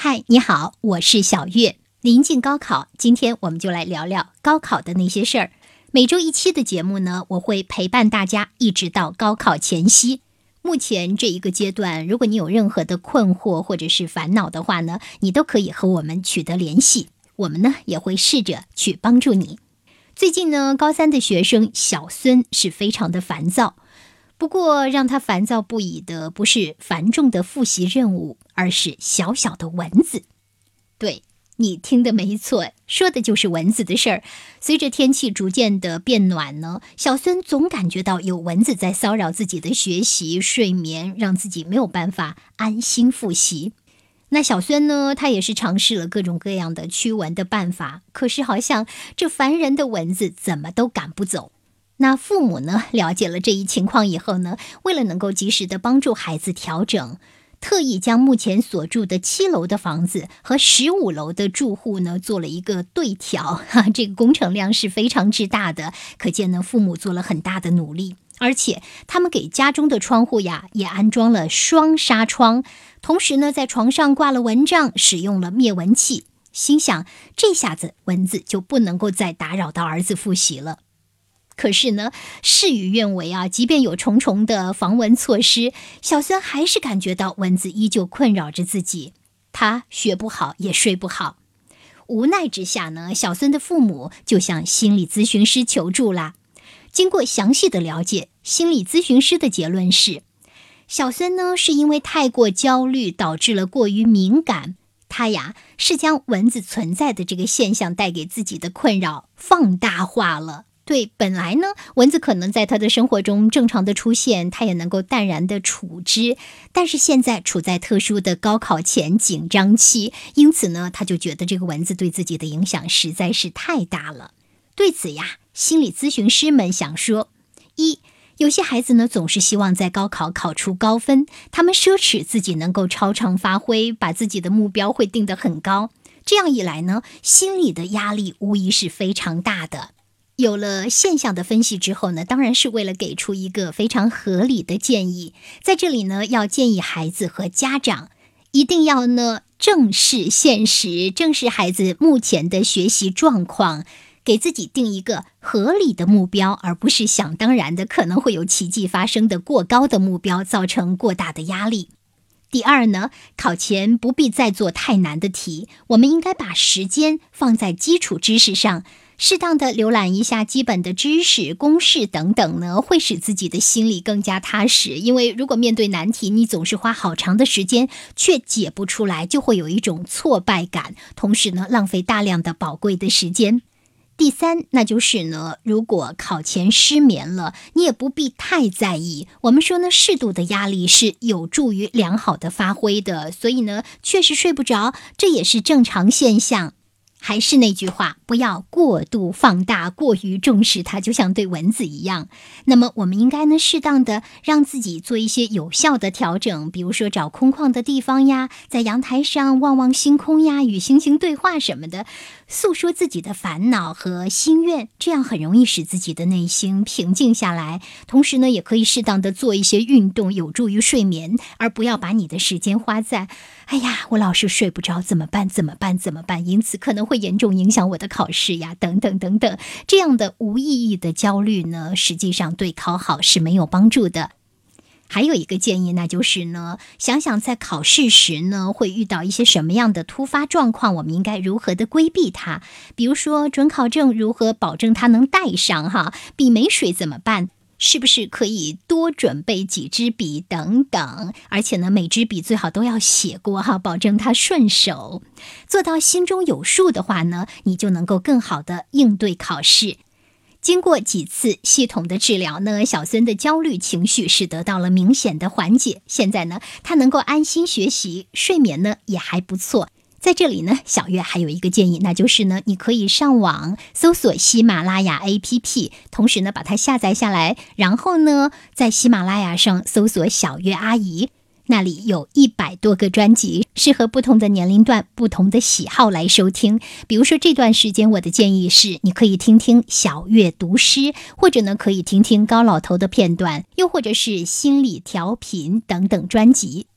嗨，你好，我是小月。临近高考，今天我们就来聊聊高考的那些事儿。每周一期的节目呢，我会陪伴大家一直到高考前夕。目前这一个阶段，如果你有任何的困惑或者是烦恼的话呢，你都可以和我们取得联系，我们呢也会试着去帮助你。最近呢，高三的学生小孙是非常的烦躁，不过让他烦躁不已的不是繁重的复习任务，而是小小的蚊子。对。你听的没错，说的就是蚊子的事儿。随着天气逐渐的变暖呢，小孙总感觉到有蚊子在骚扰自己的学习、睡眠，让自己没有办法安心复习。那小孙呢，他也是尝试了各种各样的驱蚊的办法，可是好像这烦人的蚊子怎么都赶不走。那父母呢，了解了这一情况以后呢，为了能够及时的帮助孩子调整。特意将目前所住的七楼的房子和十五楼的住户呢做了一个对调，哈，这个工程量是非常之大的，可见呢父母做了很大的努力，而且他们给家中的窗户呀也安装了双纱窗，同时呢在床上挂了蚊帐，使用了灭蚊器，心想这下子蚊子就不能够再打扰到儿子复习了。可是呢，事与愿违啊！即便有重重的防蚊措施，小孙还是感觉到蚊子依旧困扰着自己。他学不好，也睡不好。无奈之下呢，小孙的父母就向心理咨询师求助啦。经过详细的了解，心理咨询师的结论是：小孙呢是因为太过焦虑，导致了过于敏感。他呀是将蚊子存在的这个现象带给自己的困扰放大化了。对，本来呢，蚊子可能在他的生活中正常的出现，他也能够淡然的处之。但是现在处在特殊的高考前紧张期，因此呢，他就觉得这个蚊子对自己的影响实在是太大了。对此呀，心理咨询师们想说：一，有些孩子呢总是希望在高考考出高分，他们奢侈自己能够超常发挥，把自己的目标会定得很高。这样一来呢，心理的压力无疑是非常大的。有了现象的分析之后呢，当然是为了给出一个非常合理的建议。在这里呢，要建议孩子和家长一定要呢正视现实，正视孩子目前的学习状况，给自己定一个合理的目标，而不是想当然的可能会有奇迹发生的过高的目标，造成过大的压力。第二呢，考前不必再做太难的题，我们应该把时间放在基础知识上。适当的浏览一下基本的知识、公式等等呢，会使自己的心里更加踏实。因为如果面对难题，你总是花好长的时间却解不出来，就会有一种挫败感，同时呢，浪费大量的宝贵的时间。第三，那就是呢，如果考前失眠了，你也不必太在意。我们说呢，适度的压力是有助于良好的发挥的，所以呢，确实睡不着，这也是正常现象。还是那句话，不要过度放大、过于重视它，就像对蚊子一样。那么，我们应该呢，适当的让自己做一些有效的调整，比如说找空旷的地方呀，在阳台上望望星空呀，与星星对话什么的。诉说自己的烦恼和心愿，这样很容易使自己的内心平静下来。同时呢，也可以适当的做一些运动，有助于睡眠，而不要把你的时间花在“哎呀，我老是睡不着，怎么办？怎么办？怎么办？”因此可能会严重影响我的考试呀，等等等等。这样的无意义的焦虑呢，实际上对考好是没有帮助的。还有一个建议，那就是呢，想想在考试时呢，会遇到一些什么样的突发状况，我们应该如何的规避它？比如说准考证如何保证它能带上？哈，笔没水怎么办？是不是可以多准备几支笔等等？而且呢，每支笔最好都要写过哈，保证它顺手。做到心中有数的话呢，你就能够更好的应对考试。经过几次系统的治疗呢，小孙的焦虑情绪是得到了明显的缓解。现在呢，他能够安心学习，睡眠呢也还不错。在这里呢，小月还有一个建议，那就是呢，你可以上网搜索喜马拉雅 APP，同时呢把它下载下来，然后呢在喜马拉雅上搜索小月阿姨。那里有一百多个专辑，适合不同的年龄段、不同的喜好来收听。比如说这段时间，我的建议是，你可以听听小月读诗，或者呢可以听听高老头的片段，又或者是心理调频等等专辑。